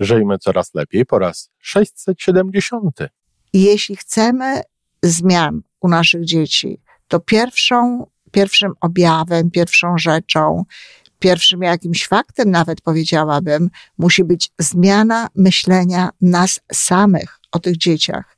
Żyjmy coraz lepiej po raz 670. Jeśli chcemy zmian u naszych dzieci, to pierwszą, pierwszym objawem, pierwszą rzeczą, pierwszym jakimś faktem nawet powiedziałabym, musi być zmiana myślenia nas samych o tych dzieciach.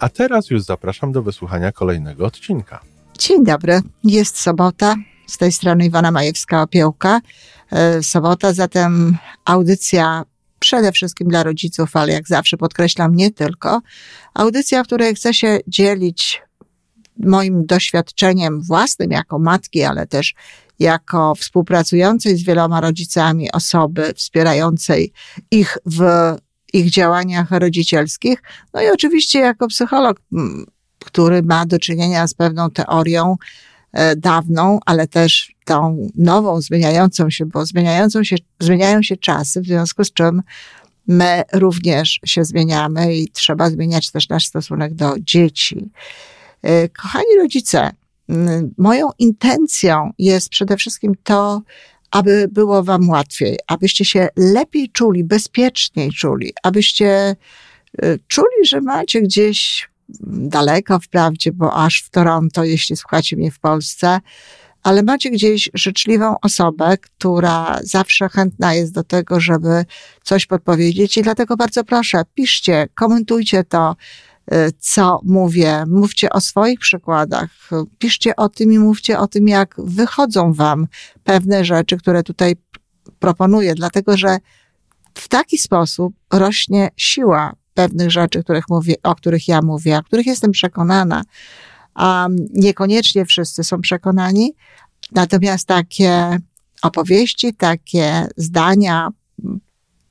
a teraz już zapraszam do wysłuchania kolejnego odcinka. Dzień dobry, jest sobota. Z tej strony Iwana Majewska-Opiełka. E, sobota, zatem audycja przede wszystkim dla rodziców, ale jak zawsze podkreślam, nie tylko. Audycja, w której chcę się dzielić moim doświadczeniem własnym jako matki, ale też jako współpracującej z wieloma rodzicami osoby, wspierającej ich w ich działaniach rodzicielskich. No i oczywiście jako psycholog, który ma do czynienia z pewną teorią e, dawną, ale też tą nową, zmieniającą się, bo zmieniającą się, zmieniają się czasy, w związku z czym my również się zmieniamy i trzeba zmieniać też nasz stosunek do dzieci. E, kochani rodzice, moją intencją jest przede wszystkim to, aby było Wam łatwiej, abyście się lepiej czuli, bezpieczniej czuli, abyście y, czuli, że macie gdzieś daleko wprawdzie, bo aż w Toronto, jeśli słuchacie mnie w Polsce, ale macie gdzieś życzliwą osobę, która zawsze chętna jest do tego, żeby coś podpowiedzieć i dlatego bardzo proszę, piszcie, komentujcie to, co mówię, mówcie o swoich przykładach, piszcie o tym i mówcie o tym, jak wychodzą wam pewne rzeczy, które tutaj proponuję, dlatego że w taki sposób rośnie siła pewnych rzeczy, których mówię, o których ja mówię, o których jestem przekonana, niekoniecznie wszyscy są przekonani. Natomiast takie opowieści, takie zdania,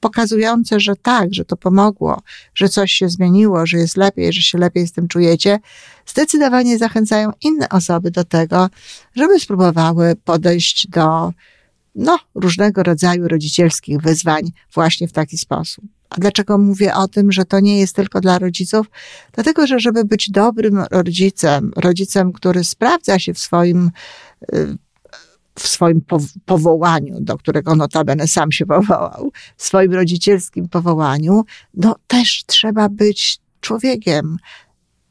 pokazujące, że tak, że to pomogło, że coś się zmieniło, że jest lepiej, że się lepiej z tym czujecie, zdecydowanie zachęcają inne osoby do tego, żeby spróbowały podejść do no, różnego rodzaju rodzicielskich wyzwań właśnie w taki sposób. A dlaczego mówię o tym, że to nie jest tylko dla rodziców? Dlatego, że żeby być dobrym rodzicem, rodzicem, który sprawdza się w swoim y, w swoim powołaniu, do którego notabene sam się powołał, w swoim rodzicielskim powołaniu, no też trzeba być człowiekiem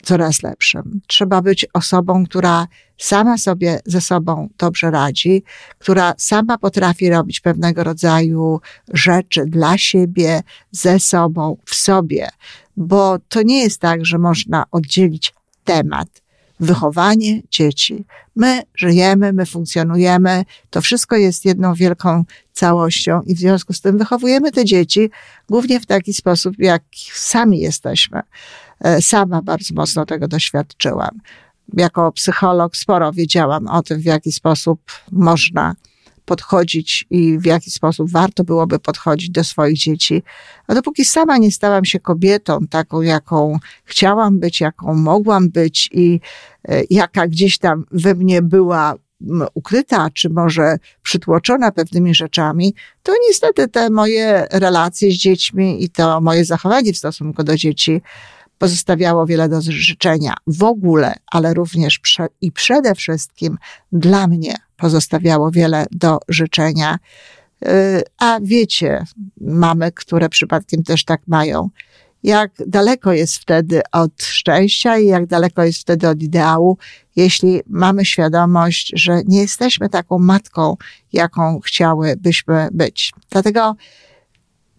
coraz lepszym. Trzeba być osobą, która sama sobie ze sobą dobrze radzi, która sama potrafi robić pewnego rodzaju rzeczy dla siebie, ze sobą, w sobie, bo to nie jest tak, że można oddzielić temat wychowanie dzieci. My żyjemy, my funkcjonujemy, to wszystko jest jedną wielką całością i w związku z tym wychowujemy te dzieci głównie w taki sposób, jak sami jesteśmy. E, sama bardzo mocno tego doświadczyłam. Jako psycholog sporo wiedziałam o tym, w jaki sposób można podchodzić i w jaki sposób warto byłoby podchodzić do swoich dzieci. A dopóki sama nie stałam się kobietą, taką, jaką chciałam być, jaką mogłam być i e, jaka gdzieś tam we mnie była ukryta, czy może przytłoczona pewnymi rzeczami, to niestety te moje relacje z dziećmi i to moje zachowanie w stosunku do dzieci pozostawiało wiele do życzenia w ogóle, ale również prze, i przede wszystkim dla mnie pozostawiało wiele do życzenia. Y, a wiecie, mamy, które przypadkiem też tak mają, jak daleko jest wtedy od szczęścia i jak daleko jest wtedy od ideału, jeśli mamy świadomość, że nie jesteśmy taką matką, jaką chciałybyśmy być. Dlatego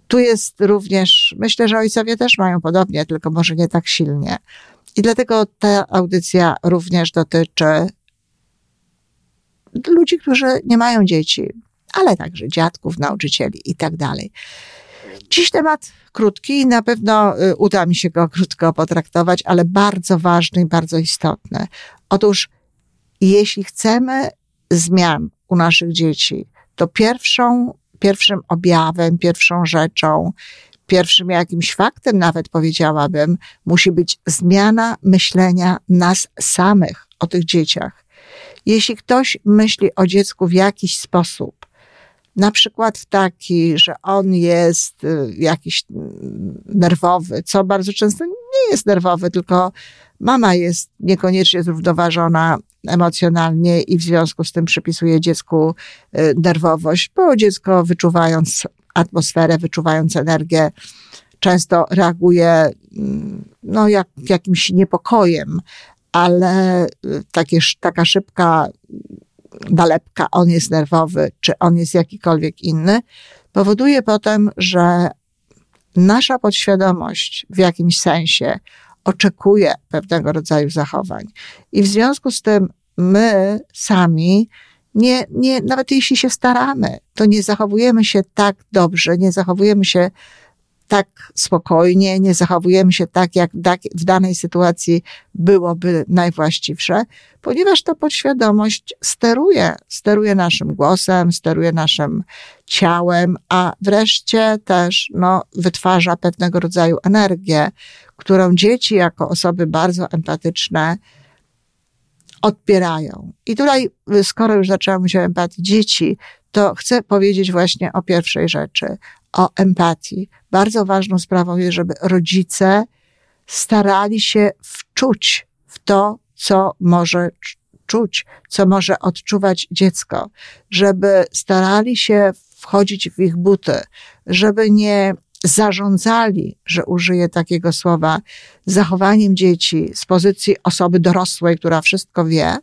tu jest również, myślę, że ojcowie też mają podobnie, tylko może nie tak silnie. I dlatego ta audycja również dotyczy ludzi, którzy nie mają dzieci, ale także dziadków, nauczycieli i tak dalej. Dziś temat krótki i na pewno y, uda mi się go krótko potraktować, ale bardzo ważny i bardzo istotny. Otóż jeśli chcemy zmian u naszych dzieci, to pierwszą, pierwszym objawem, pierwszą rzeczą, pierwszym jakimś faktem nawet powiedziałabym, musi być zmiana myślenia nas samych o tych dzieciach. Jeśli ktoś myśli o dziecku w jakiś sposób, na przykład w taki, że on jest y, jakiś mm, nerwowy, co bardzo często nie jest nerwowy, tylko mama jest niekoniecznie zrównoważona emocjonalnie i w związku z tym przypisuje dziecku y, nerwowość, bo dziecko wyczuwając atmosferę, wyczuwając energię, często reaguje mm, no, jak, jakimś niepokojem, ale y, takie, taka szybka nalepka, on jest nerwowy, czy on jest jakikolwiek inny, powoduje potem, że nasza podświadomość w jakimś sensie oczekuje pewnego rodzaju zachowań. I w związku z tym my sami nie, nie, nawet jeśli się staramy, to nie zachowujemy się tak dobrze, nie zachowujemy się tak spokojnie, nie zachowujemy się tak, jak w danej sytuacji byłoby najwłaściwsze, ponieważ ta podświadomość steruje, steruje naszym głosem, steruje naszym ciałem, a wreszcie też no, wytwarza pewnego rodzaju energię, którą dzieci jako osoby bardzo empatyczne odbierają. I tutaj, skoro już zaczęłam o empatii dzieci, to chcę powiedzieć właśnie o pierwszej rzeczy, o empatii. Bardzo ważną sprawą jest, żeby rodzice starali się wczuć w to, co może czuć, co może odczuwać dziecko, żeby starali się wchodzić w ich buty, żeby nie zarządzali, że użyję takiego słowa, zachowaniem dzieci z pozycji osoby dorosłej, która wszystko wie,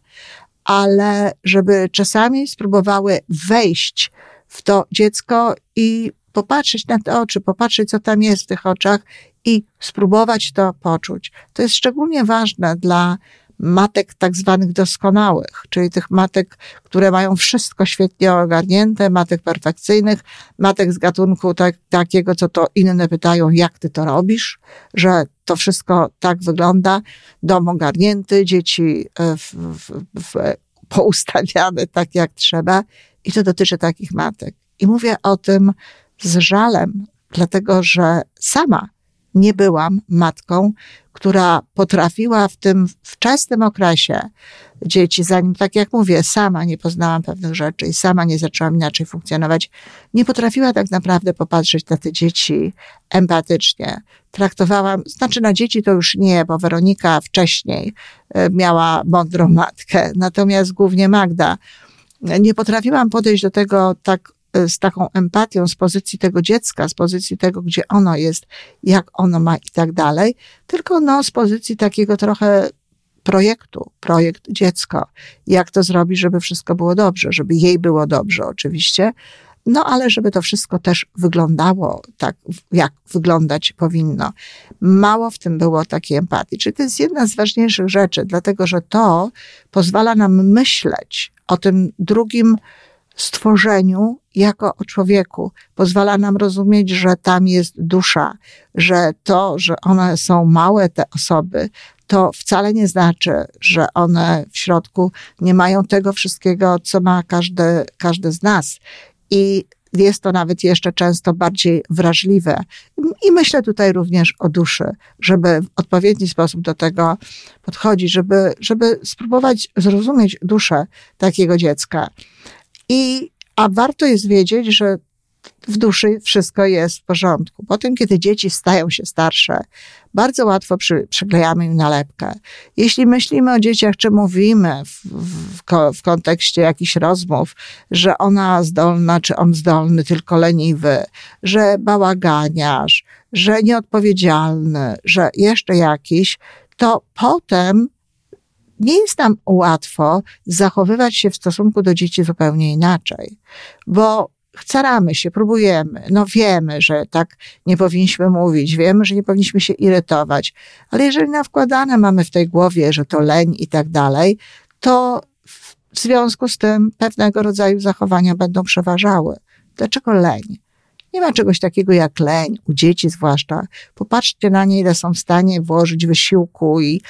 ale żeby czasami spróbowały wejść w to dziecko i popatrzeć na te oczy, popatrzeć, co tam jest w tych oczach i spróbować to poczuć. To jest szczególnie ważne dla matek tak zwanych doskonałych, czyli tych matek, które mają wszystko świetnie ogarnięte, matek perfekcyjnych, matek z gatunku tak, takiego, co to inne pytają, jak ty to robisz, że to wszystko tak wygląda, dom ogarnięty, dzieci e, w, w, w, poustawiane tak jak trzeba i to dotyczy takich matek. I mówię o tym z żalem, dlatego że sama nie byłam matką, która potrafiła w tym wczesnym okresie dzieci, zanim, tak jak mówię, sama nie poznałam pewnych rzeczy i sama nie zaczęłam inaczej funkcjonować, nie potrafiła tak naprawdę popatrzeć na te dzieci empatycznie. Traktowałam, znaczy na dzieci to już nie, bo Weronika wcześniej e, miała mądrą matkę, natomiast głównie Magda. Nie potrafiłam podejść do tego tak z taką empatią z pozycji tego dziecka, z pozycji tego, gdzie ono jest, jak ono ma i tak dalej, tylko no z pozycji takiego trochę projektu, projekt dziecko. Jak to zrobić, żeby wszystko było dobrze, żeby jej było dobrze oczywiście, no ale żeby to wszystko też wyglądało tak, jak wyglądać powinno. Mało w tym było takiej empatii. Czyli to jest jedna z ważniejszych rzeczy, dlatego że to pozwala nam myśleć o tym drugim stworzeniu jako o człowieku. Pozwala nam rozumieć, że tam jest dusza, że to, że one są małe, te osoby, to wcale nie znaczy, że one w środku nie mają tego wszystkiego, co ma każdy, każdy z nas. I jest to nawet jeszcze często bardziej wrażliwe. I myślę tutaj również o duszy, żeby w odpowiedni sposób do tego podchodzić, żeby, żeby spróbować zrozumieć duszę takiego dziecka. I, a warto jest wiedzieć, że w duszy wszystko jest w porządku. Potem, kiedy dzieci stają się starsze, bardzo łatwo przy, przyklejamy im nalepkę. Jeśli myślimy o dzieciach, czy mówimy w, w, w, kontekście jakichś rozmów, że ona zdolna, czy on zdolny, tylko leniwy, że bałaganiarz, że nieodpowiedzialny, że jeszcze jakiś, to potem nie jest nam łatwo zachowywać się w stosunku do dzieci zupełnie inaczej, bo staramy się, próbujemy, no wiemy, że tak nie powinniśmy mówić, wiemy, że nie powinniśmy się irytować, ale jeżeli nawkładane mamy w tej głowie, że to leń i tak dalej, to w związku z tym pewnego rodzaju zachowania będą przeważały. Dlaczego leń? Nie ma czegoś takiego jak leń, u dzieci zwłaszcza. Popatrzcie na nie, ile są w stanie włożyć wysiłku i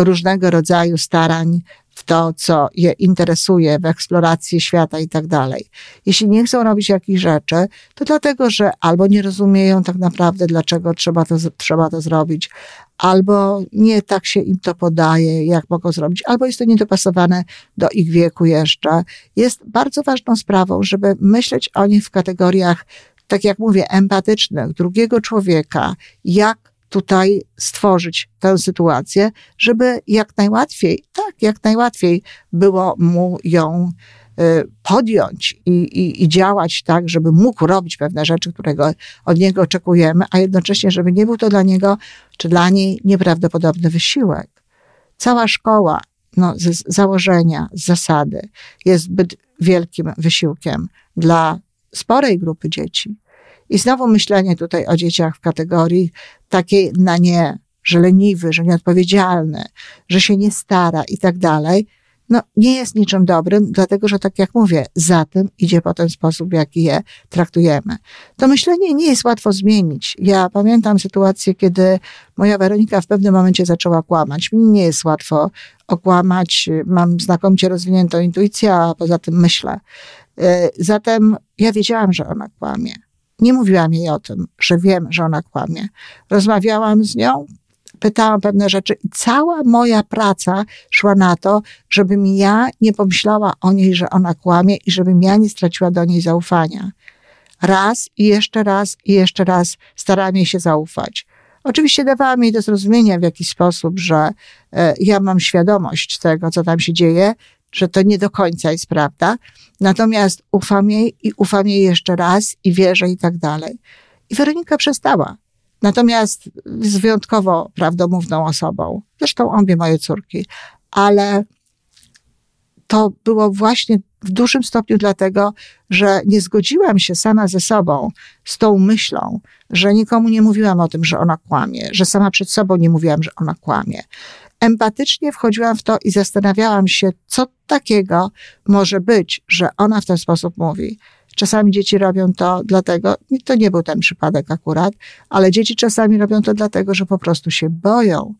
różnego rodzaju starań w to, co je interesuje, w eksplorację świata i tak dalej. Jeśli nie chcą robić jakichś rzeczy, to dlatego, że albo nie rozumieją tak naprawdę, dlaczego trzeba to, trzeba to zrobić, albo nie tak się im to podaje, jak mogą zrobić, albo jest to niedopasowane do ich wieku jeszcze. Jest bardzo ważną sprawą, żeby myśleć o nich w kategoriach, tak jak mówię, empatycznych, drugiego człowieka, jak tutaj stworzyć tę sytuację, żeby jak najłatwiej, tak, jak najłatwiej było mu ją y, podjąć i, i, i działać tak, żeby mógł robić pewne rzeczy, którego od niego oczekujemy, a jednocześnie, żeby nie był to dla niego czy dla niej nieprawdopodobny wysiłek. Cała szkoła, no, z założenia, z zasady, jest zbyt wielkim wysiłkiem dla sporej grupy dzieci. I znowu myślenie tutaj o dzieciach w kategorii takiej na nie, że leniwy, że nieodpowiedzialny, że się nie stara i tak dalej, no nie jest niczym dobrym, dlatego że tak jak mówię, za tym idzie potem sposób, w jaki je traktujemy. To myślenie nie jest łatwo zmienić. Ja pamiętam sytuację, kiedy moja Weronika w pewnym momencie zaczęła kłamać. Mi nie jest łatwo okłamać, mam znakomicie rozwiniętą intuicję, a poza tym myślę. Y, zatem ja wiedziałam, że ona kłamie. Nie mówiłam jej o tym, że wiem, że ona kłamie. Rozmawiałam z nią, pytałam pewne rzeczy i cała moja praca szła na to, żebym ja nie pomyślała o niej, że ona kłamie i żebym ja nie straciła do niej zaufania. Raz i jeszcze raz i jeszcze raz starałam jej się zaufać. Oczywiście dawałam jej do zrozumienia w jakiś sposób, że e, ja mam świadomość tego, co tam się dzieje że to nie do końca jest prawda. Natomiast ufam jej i ufam jej jeszcze raz i wierzę i tak dalej. I Weronika przestała. Natomiast jest wyjątkowo prawdomówną osobą. Zresztą obie moje córki. Ale to było właśnie w dużym stopniu dlatego, że nie zgodziłam się sama ze sobą z tą myślą, że nikomu nie mówiłam o tym, że ona kłamie, że sama przed sobą nie mówiłam, że ona kłamie, empatycznie wchodziłam w to i zastanawiałam się, co takiego może być, że ona w ten sposób mówi. Czasami dzieci robią to dlatego, to nie był ten przypadek akurat, ale dzieci czasami robią to dlatego, że po prostu się boją.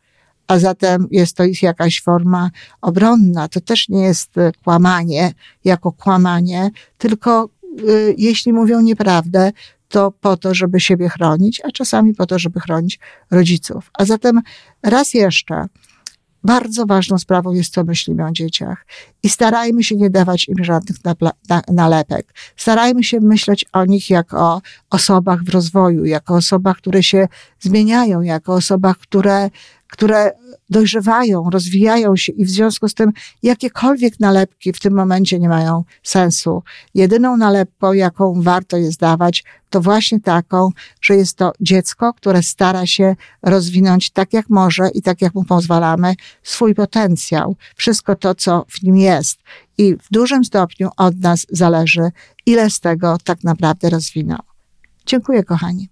A zatem jest to ich jakaś forma obronna. To też nie jest e, kłamanie jako kłamanie, tylko y, jeśli mówią nieprawdę, to po to, żeby siebie chronić, a czasami po to, żeby chronić rodziców. A zatem raz jeszcze, bardzo ważną sprawą jest, co myślimy o dzieciach. I starajmy się nie dawać im żadnych nalepek. Starajmy się myśleć o nich jako o osobach w rozwoju, jako osobach, które się zmieniają, jako osobach, które, które dojrzewają, rozwijają się i w związku z tym jakiekolwiek nalepki w tym momencie nie mają sensu. Jedyną nalepką, jaką warto jest dawać, to właśnie taką, że jest to dziecko, które stara się rozwinąć tak jak może i tak jak mu pozwalamy swój potencjał, wszystko to, co w nim jest. I w dużym stopniu od nas zależy, ile z tego tak naprawdę rozwinął. Dziękuję, kochani.